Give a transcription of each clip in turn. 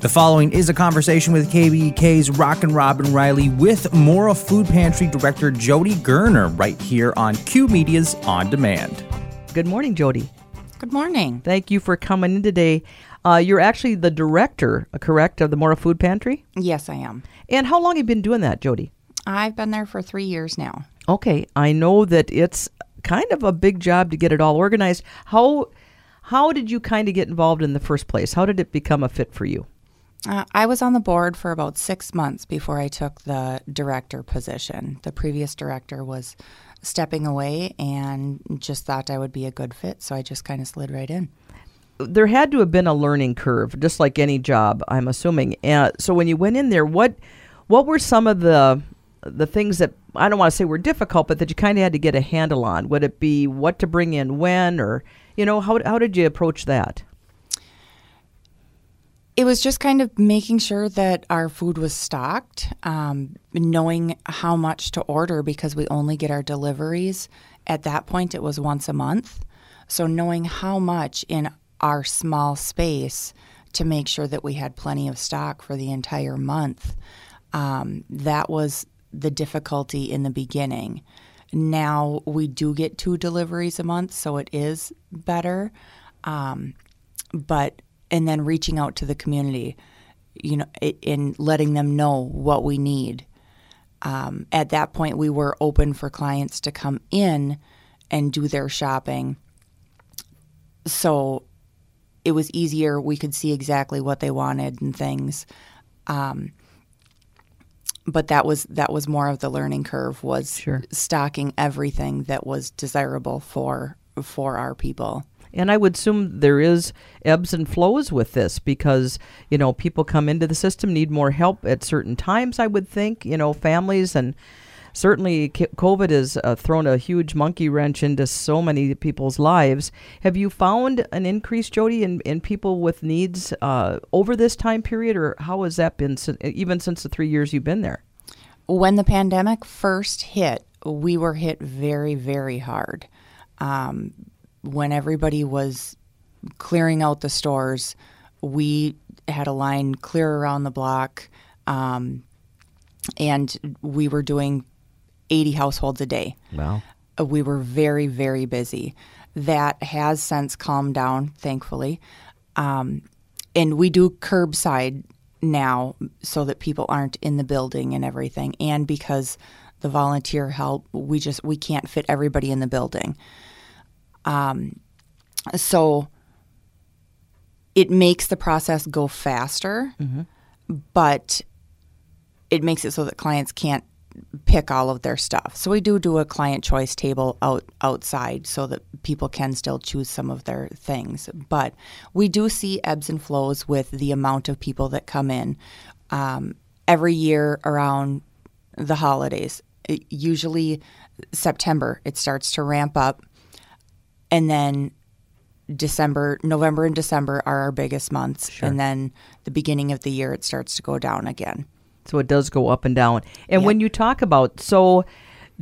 The following is a conversation with KBEK's Rockin' Robin Riley with Mora Food Pantry Director Jody Gerner right here on Q Media's On Demand. Good morning, Jody. Good morning. Thank you for coming in today. Uh, you're actually the director, uh, correct, of the Mora Food Pantry? Yes, I am. And how long have you been doing that, Jody? I've been there for three years now. Okay, I know that it's kind of a big job to get it all organized. How how did you kind of get involved in the first place? How did it become a fit for you? Uh, I was on the board for about six months before I took the director position. The previous director was stepping away and just thought I would be a good fit, so I just kind of slid right in. There had to have been a learning curve, just like any job, I'm assuming. Uh, so when you went in there, what what were some of the the things that I don't want to say were difficult, but that you kind of had to get a handle on? Would it be what to bring in when, or you know, how how did you approach that? It was just kind of making sure that our food was stocked, um, knowing how much to order because we only get our deliveries. At that point, it was once a month. So, knowing how much in our small space to make sure that we had plenty of stock for the entire month, um, that was the difficulty in the beginning. Now we do get two deliveries a month, so it is better. Um, but and then reaching out to the community, you know, in letting them know what we need. Um, at that point, we were open for clients to come in and do their shopping. So it was easier. We could see exactly what they wanted and things. Um, but that was that was more of the learning curve was Sure. stocking everything that was desirable for for our people. And I would assume there is ebbs and flows with this because, you know, people come into the system, need more help at certain times, I would think, you know, families and certainly COVID has uh, thrown a huge monkey wrench into so many people's lives. Have you found an increase, Jody, in, in people with needs uh, over this time period, or how has that been, even since the three years you've been there? When the pandemic first hit, we were hit very, very hard. Um, when everybody was clearing out the stores, we had a line clear around the block, um, and we were doing 80 households a day. Wow. Uh, we were very, very busy. That has since calmed down, thankfully. Um, and we do curbside now so that people aren't in the building and everything. And because the volunteer help, we just we can't fit everybody in the building. Um, so it makes the process go faster, but it makes it so that clients can't pick all of their stuff. So we do do a client choice table out outside so that people can still choose some of their things. But we do see ebbs and flows with the amount of people that come in. Um, every year around the holidays, it, usually September, it starts to ramp up, and then December, November, and December are our biggest months, Sure. and then the beginning of the year it starts to go down again. So it does go up and down. And when you talk about, so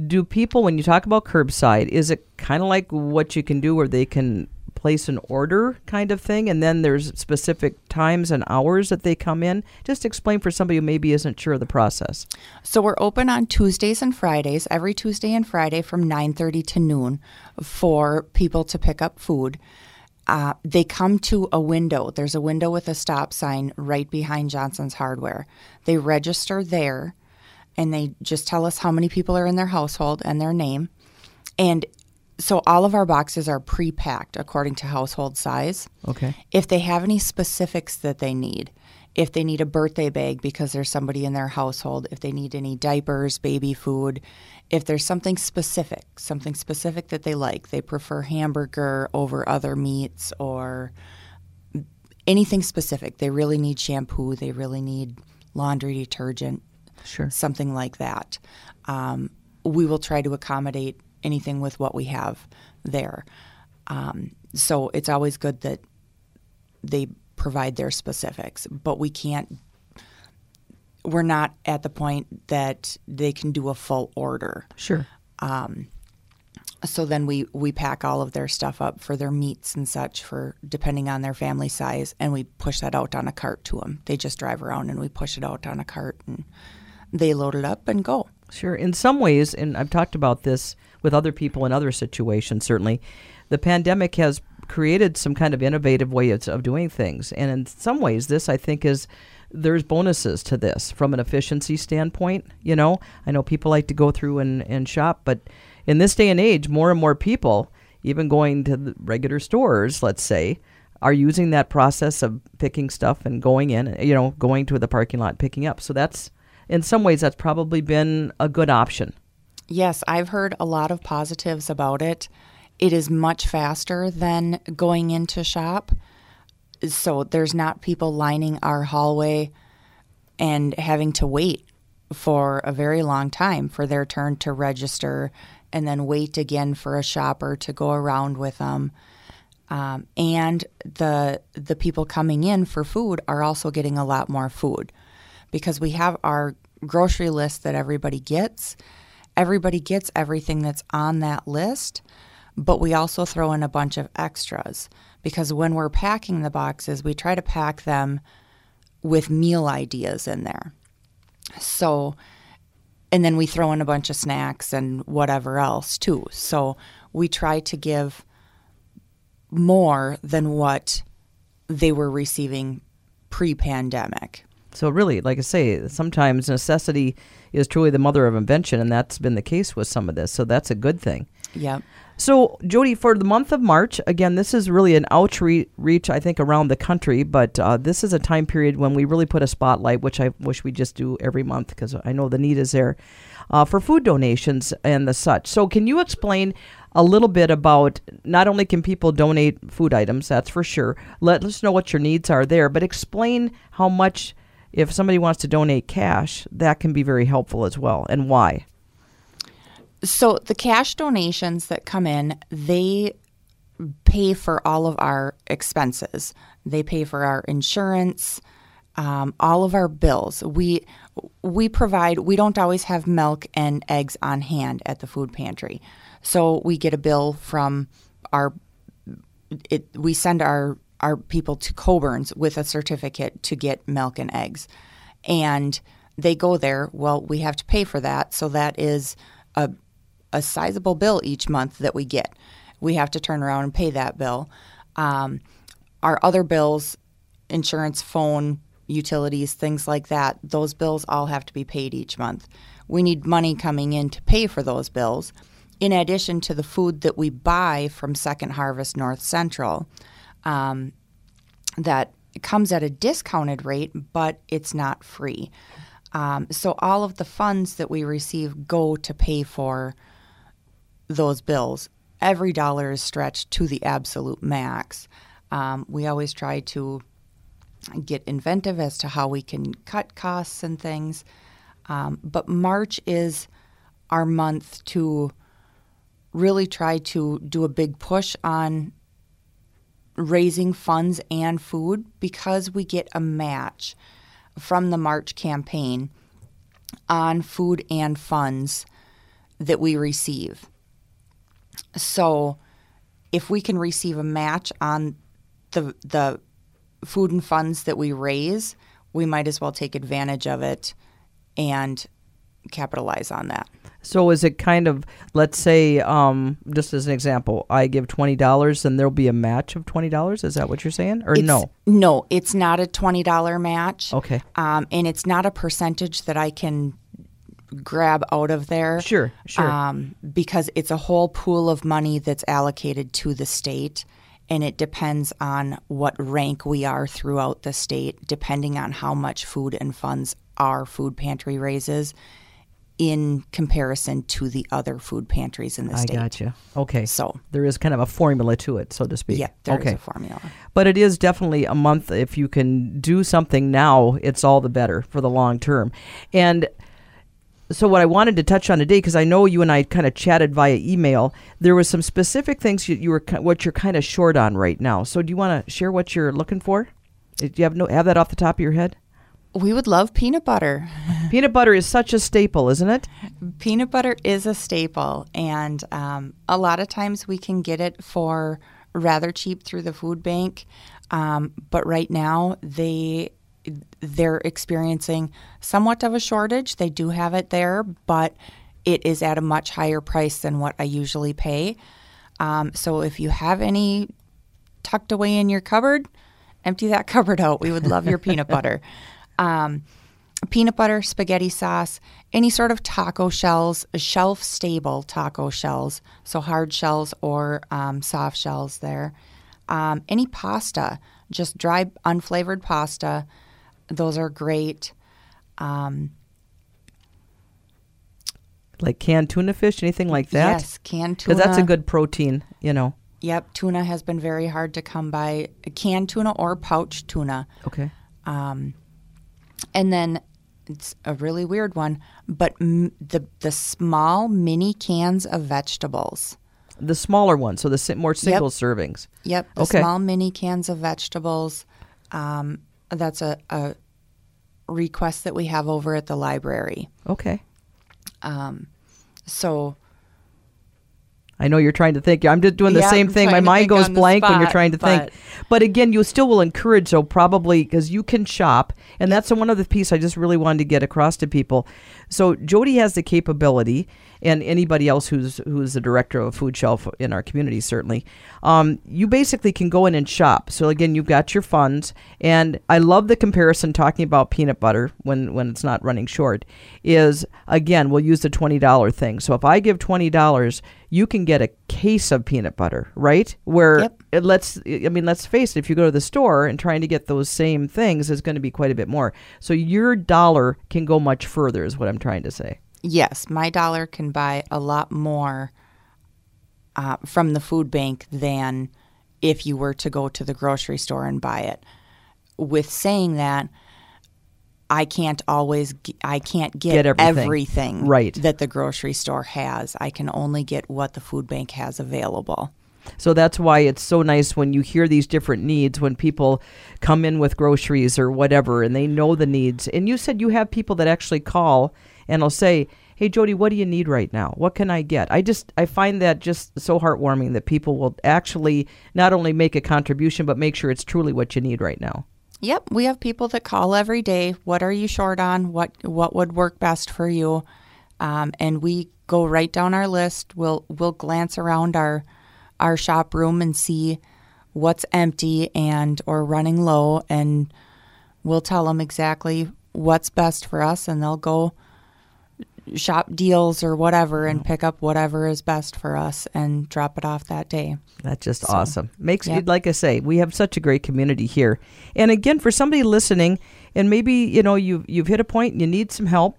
do people, when you talk about curbside, is it kind of like what you can do where they can place an order kind of thing? And then there's specific times and hours that they come in? Just explain for somebody who maybe isn't sure of the process. So we're open on Tuesdays and Fridays, every Tuesday and Friday from 9:30 to noon for people to pick up food. Uh, they come to a window. There's a window with a stop sign right behind Johnson's Hardware. They register there and they just tell us how many people are in their household and their name. And so all of our boxes are pre-packed according to household size Okay. if they have any specifics that they need if they need a birthday bag because there's somebody in their household if they need any diapers baby food if there's something specific something specific that they like they prefer hamburger over other meats or anything specific they really need shampoo they really need laundry detergent Sure. something like that. Um, we will try to accommodate anything with what we have there. Um, so it's always good that they provide their specifics, but we can't. We're not at the point that they can do a full order. Sure. so then we we pack all of their stuff up for their meats and such for depending on their family size and we push that out on a cart to them they just drive around and we push it out on a cart and they load it up and go Sure. In some ways, and I've talked about this with other people in other situations, certainly, the pandemic has created some kind of innovative ways of doing things. And in some ways, this, I think, is there's bonuses to this from an efficiency standpoint. You know, I know people like to go through and, and shop, but in this day and age, more and more people, even going to the regular stores, let's say, are using that process of picking stuff and going in, you know, going to the parking lot, picking up. So that's in some ways, that's probably been a good option. Yes, I've heard a lot of positives about it. It is much faster than going into shop. So there's not people lining our hallway and having to wait for a very long time for their turn to register and then wait again for a shopper to go around with them. Um, and the the people coming in for food are also getting a lot more food because we have our grocery list that everybody gets. Everybody gets everything that's on that list, but we also throw in a bunch of extras because when we're packing the boxes, we try to pack them with meal ideas in there. So, and then we throw in a bunch of snacks and whatever else too. So, we try to give more than what they were receiving pre pandemic. So really, like I say, sometimes necessity is truly the mother of invention, and that's been the case with some of this. So that's a good thing. Yep. So, Jody, for the month of March, again, this is really an outreach, I think, around the country, but uh, this is a time period when we really put a spotlight, which I wish we just do every month because I know the need is there, uh, for food donations and the such. So, can you explain a little bit about not only can people donate food items, that's for sure, let us know what your needs are there, but explain how much if somebody wants to donate cash, that can be very helpful as well, and why. So the cash donations that come in, they pay for all of our expenses. They pay for our insurance, um, all of our bills. We we provide. We don't always have milk and eggs on hand at the food pantry, so we get a bill from our. It, we send our our people to Coborn's with a certificate to get milk and eggs. And they go there. Well, we have to pay for that. So that is a, a sizable bill each month that we get. We have to turn around and pay that bill. Um, our other bills, insurance, phone, utilities, things like that, those bills all have to be paid each month. We need money coming in to pay for those bills, in addition to the food that we buy from Second Harvest North Central um, that comes at a discounted rate, but it's not free. Um, so all of the funds that we receive go to pay for those bills. Every dollar is stretched to the absolute max. Um, we always try to get inventive as to how we can cut costs and things. Um, but March is our month to really try to do a big push on raising funds and food because we get a match from the March campaign on food and funds that we receive. So if we can receive a match on the the food and funds that we raise, we might as well take advantage of it and capitalize on that. So is it kind of let's say um, just as an example, I give twenty dollars and there'll be a match of twenty dollars? Is that what you're saying, or It's- no? No, it's not a twenty dollar match. Okay. um, and it's not a percentage that I can grab out of there. Sure, sure. Um, because it's a whole pool of money that's allocated to the state, and it depends on what rank we are throughout the state, depending on how much food and funds our food pantry raises in comparison to the other food pantries in the I state. gotcha. Okay. So, there is kind of a formula to it, so to speak. yeah, there's okay. a formula. But it is definitely a month. If you can do something now, it's all the better for the long term. And so, what I wanted to touch on today, because I know you and I kind of chatted via email, there was some specific things you, you were what you're kind of short on right now. So, do you want to share what you're looking for? Do you have no have that off the top of your head? We would love peanut butter. Peanut butter is such a staple, isn't it? Peanut butter is a staple, and um, a lot of times we can get it for rather cheap through the food bank. Um, but right now, they they're experiencing somewhat of a shortage. They do have it there, but it is at a much higher price than what I usually pay. Um, so if you have any tucked away in your cupboard, empty that cupboard out. We would love your peanut butter. Um, peanut butter, spaghetti sauce, any sort of taco shells, shelf stable taco shells, so hard shells or um, soft shells there. Um, any pasta, just dry, unflavored pasta, those are great. Um, Like canned tuna fish, anything like that? Yes, canned tuna. Because that's a good protein, you know. Yep, tuna has been very hard to come by. Canned tuna or pouch tuna. Okay. Um, and then it's a really weird one, but m- the the small mini cans of vegetables. The smaller ones, so the si- more single servings. Yep, the Okay. small mini cans of vegetables. Um, that's a, a request that we have over at the library. Okay. Um, So I know you're trying to think. I'm just doing the Yeah, same I'm thing. My mind goes blank when you're trying to think. but- But again, you still will encourage, so probably because you can shop, and that's one other piece I just really wanted to get across to people. So Jody has the capability, and anybody else who's who's the director of a food shelf in our community certainly. Um, you basically can go in and shop. So again, you've got your funds, and I love the comparison talking about peanut butter when when it's not running short. Is again, we'll use the twenty dollar thing. So if I give twenty dollars, you can get a case of peanut butter, right? Where Yep. it let's I mean, let's face it, if you go to the store and trying to get those same things is going to be quite a bit more. So your dollar can go much further is what I'm trying to say. yes, my dollar can buy a lot more uh, from the food bank than if you were to go to the grocery store and buy it. With saying that, I can't always g- I can't get, Get everything. everything Right. that the grocery store has. I can only get what the food bank has available. So that's why it's so nice when you hear these different needs when people come in with groceries or whatever and they know the needs. And you said you have people that actually call and will say, "Hey Jody, what do you need right now? What can I get?" I just I find that just so heartwarming that people will actually not only make a contribution but make sure it's truly what you need right now. Yep, we have people that call every day. What are you short on? What what would work best for you? Um, and we go right down our list. We'll we'll glance around our our shop room and see what's empty and or running low, and we'll tell them exactly what's best for us, and they'll go shop deals or whatever and pick up whatever is best for us and drop it off that day. That's just awesome. Makes it like I say, we have such a great community here. And again, for somebody listening, and maybe you know you've you've hit a point and you need some help.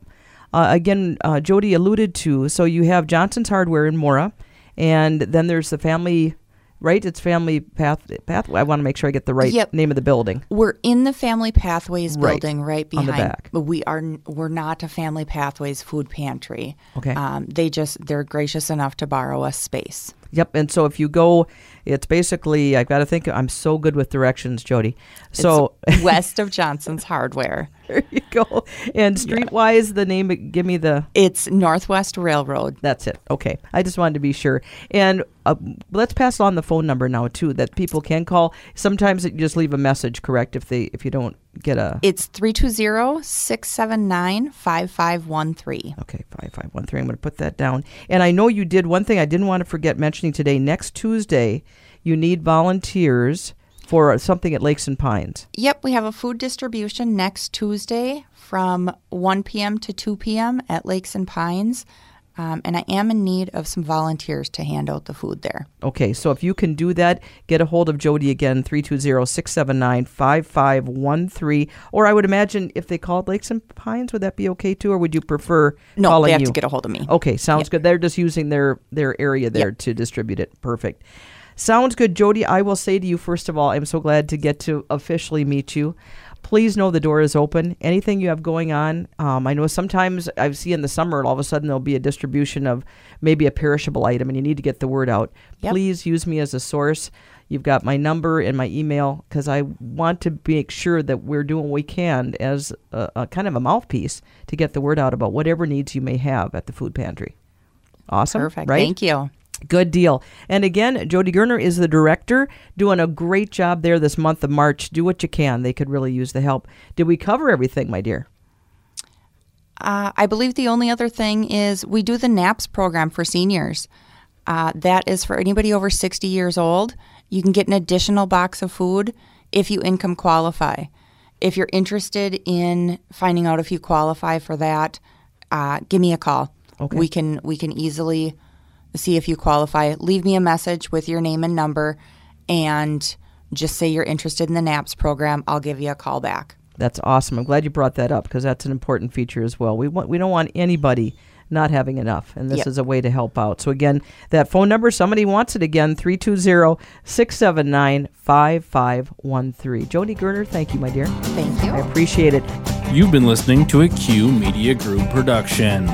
Uh, again, uh, Jody alluded to. So you have Johnson's Hardware in Mora, and then there's the family, right? It's Family Path Path. I want to make sure I get the right Yep. name of the building. We're in the Family Pathways Right. building right On behind. the back. But we are we're not a Family Pathways food pantry. Okay. Um, they just they're gracious enough to borrow us space. Yep. And so if you go, it's basically I've got to think. I'm so good with directions, Jody. So It's west of Johnson's Hardware. There you go. And streetwise, the name. Give me the It's Northwest Railroad. That's it. Okay. I just wanted to be sure. And uh, let's pass on the phone number now too that people can call. Sometimes you just leave a message, correct? If they if you don't get a It's 320-679-5513. okay five five one three. I'm going to put that down. And I know you did one thing I didn't want to forget mentioning today. Next Tuesday, you need volunteers for something at Lakes and Pines. Yep, we have a food distribution next Tuesday from 1 p.m. to 2 p.m. at Lakes and Pines. Um, and I am in need of some volunteers to hand out the food there. Okay, so if you can do that, get a hold of Jody again, 320-679-5513. Or I would imagine if they called Lakes and Pines, would that be okay too? Or would you prefer No, calling they have you? to get a hold of me. Okay, sounds Yep. good. They're just using their their area there to distribute it. Perfect. Sounds good, Jody. I will say to you first of all, I'm so glad to get to officially meet you. Please know the door is open. Anything you have going on, um, I know sometimes I see in the summer all of a sudden there'll be a distribution of maybe a perishable item, and you need to get the word out. Yep. Please use me as a source. You've got my number and my email because I want to make sure that we're doing what we can as a, a kind of a mouthpiece to get the word out about whatever needs you may have at the food pantry. Awesome. Perfect. Right? Thank you. Good deal. And again, Jody Gerner is the director, doing a great job there this month of March. Do what you can. They could really use the help. Did we cover everything, my dear? Uh, I believe the only other thing is we do the NAPS program for seniors. Uh, that is for anybody over 60 years old. You can get an additional box of food if you income qualify. If you're interested in finding out if you qualify for that, uh, give me a call. Okay. We can we can easily see if you qualify. Leave me a message with your name and number, and just say you're interested in the NAPS program. I'll give you a call back. That's awesome. I'm glad you brought that up because that's an important feature as well. We want we don't want anybody not having enough, and this Yep. is a way to help out. So again, that phone number, somebody wants it again, 320-679-5513. Jody Gerner, thank you, my dear. Thank you. I appreciate it. You've been listening to a Q Media Group production.